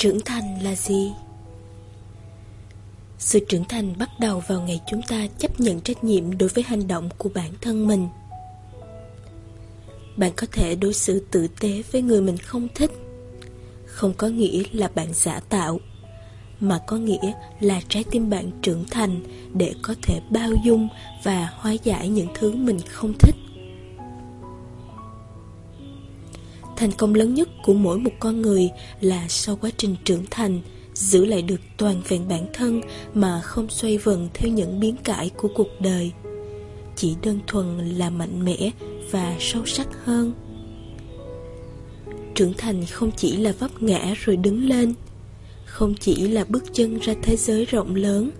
trưởng thành là gì? Sự trưởng thành bắt đầu vào ngày chúng ta chấp nhận trách nhiệm đối với hành động của bản thân mình. Bạn có thể đối xử tử tế với người mình không thích. Không có nghĩa là bạn giả tạo, mà có nghĩa là trái tim bạn trưởng thành để có thể bao dung và hóa giải những thứ mình không thích. Thành công lớn nhất của mỗi một con người là sau quá trình trưởng thành, giữ lại được toàn vẹn bản thân mà không xoay vần theo những biến cải của cuộc đời. Chỉ đơn thuần là mạnh mẽ và sâu sắc hơn. Trưởng thành không chỉ là vấp ngã rồi đứng lên, không chỉ là bước chân ra thế giới rộng lớn,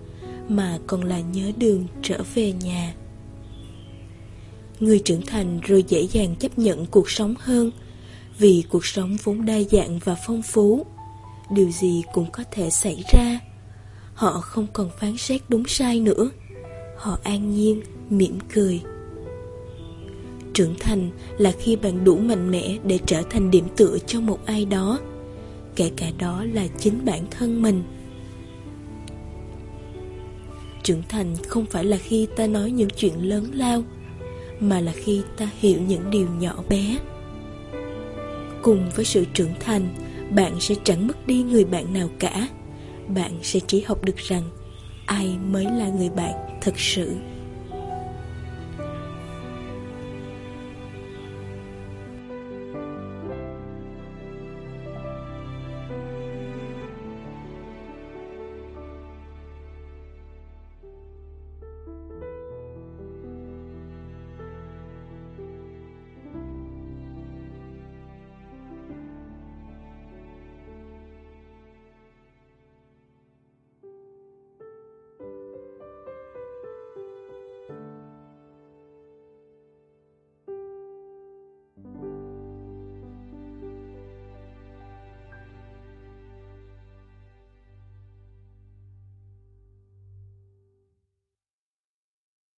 mà còn là nhớ đường trở về nhà. Người trưởng thành rồi dễ dàng chấp nhận cuộc sống hơn vì cuộc sống vốn đa dạng và phong phú, điều gì cũng có thể xảy ra. Họ không còn phán xét đúng sai nữa. Họ an nhiên, mỉm cười. Trưởng thành là khi bạn đủ mạnh mẽ để trở thành điểm tựa cho một ai đó, kể cả đó là chính bản thân mình. Trưởng thành không phải là khi ta nói những chuyện lớn lao, mà là khi ta hiểu những điều nhỏ bé cùng với sự trưởng thành, bạn sẽ chẳng mất đi người bạn nào cả. Bạn sẽ chỉ học được rằng ai mới là người bạn thật sự.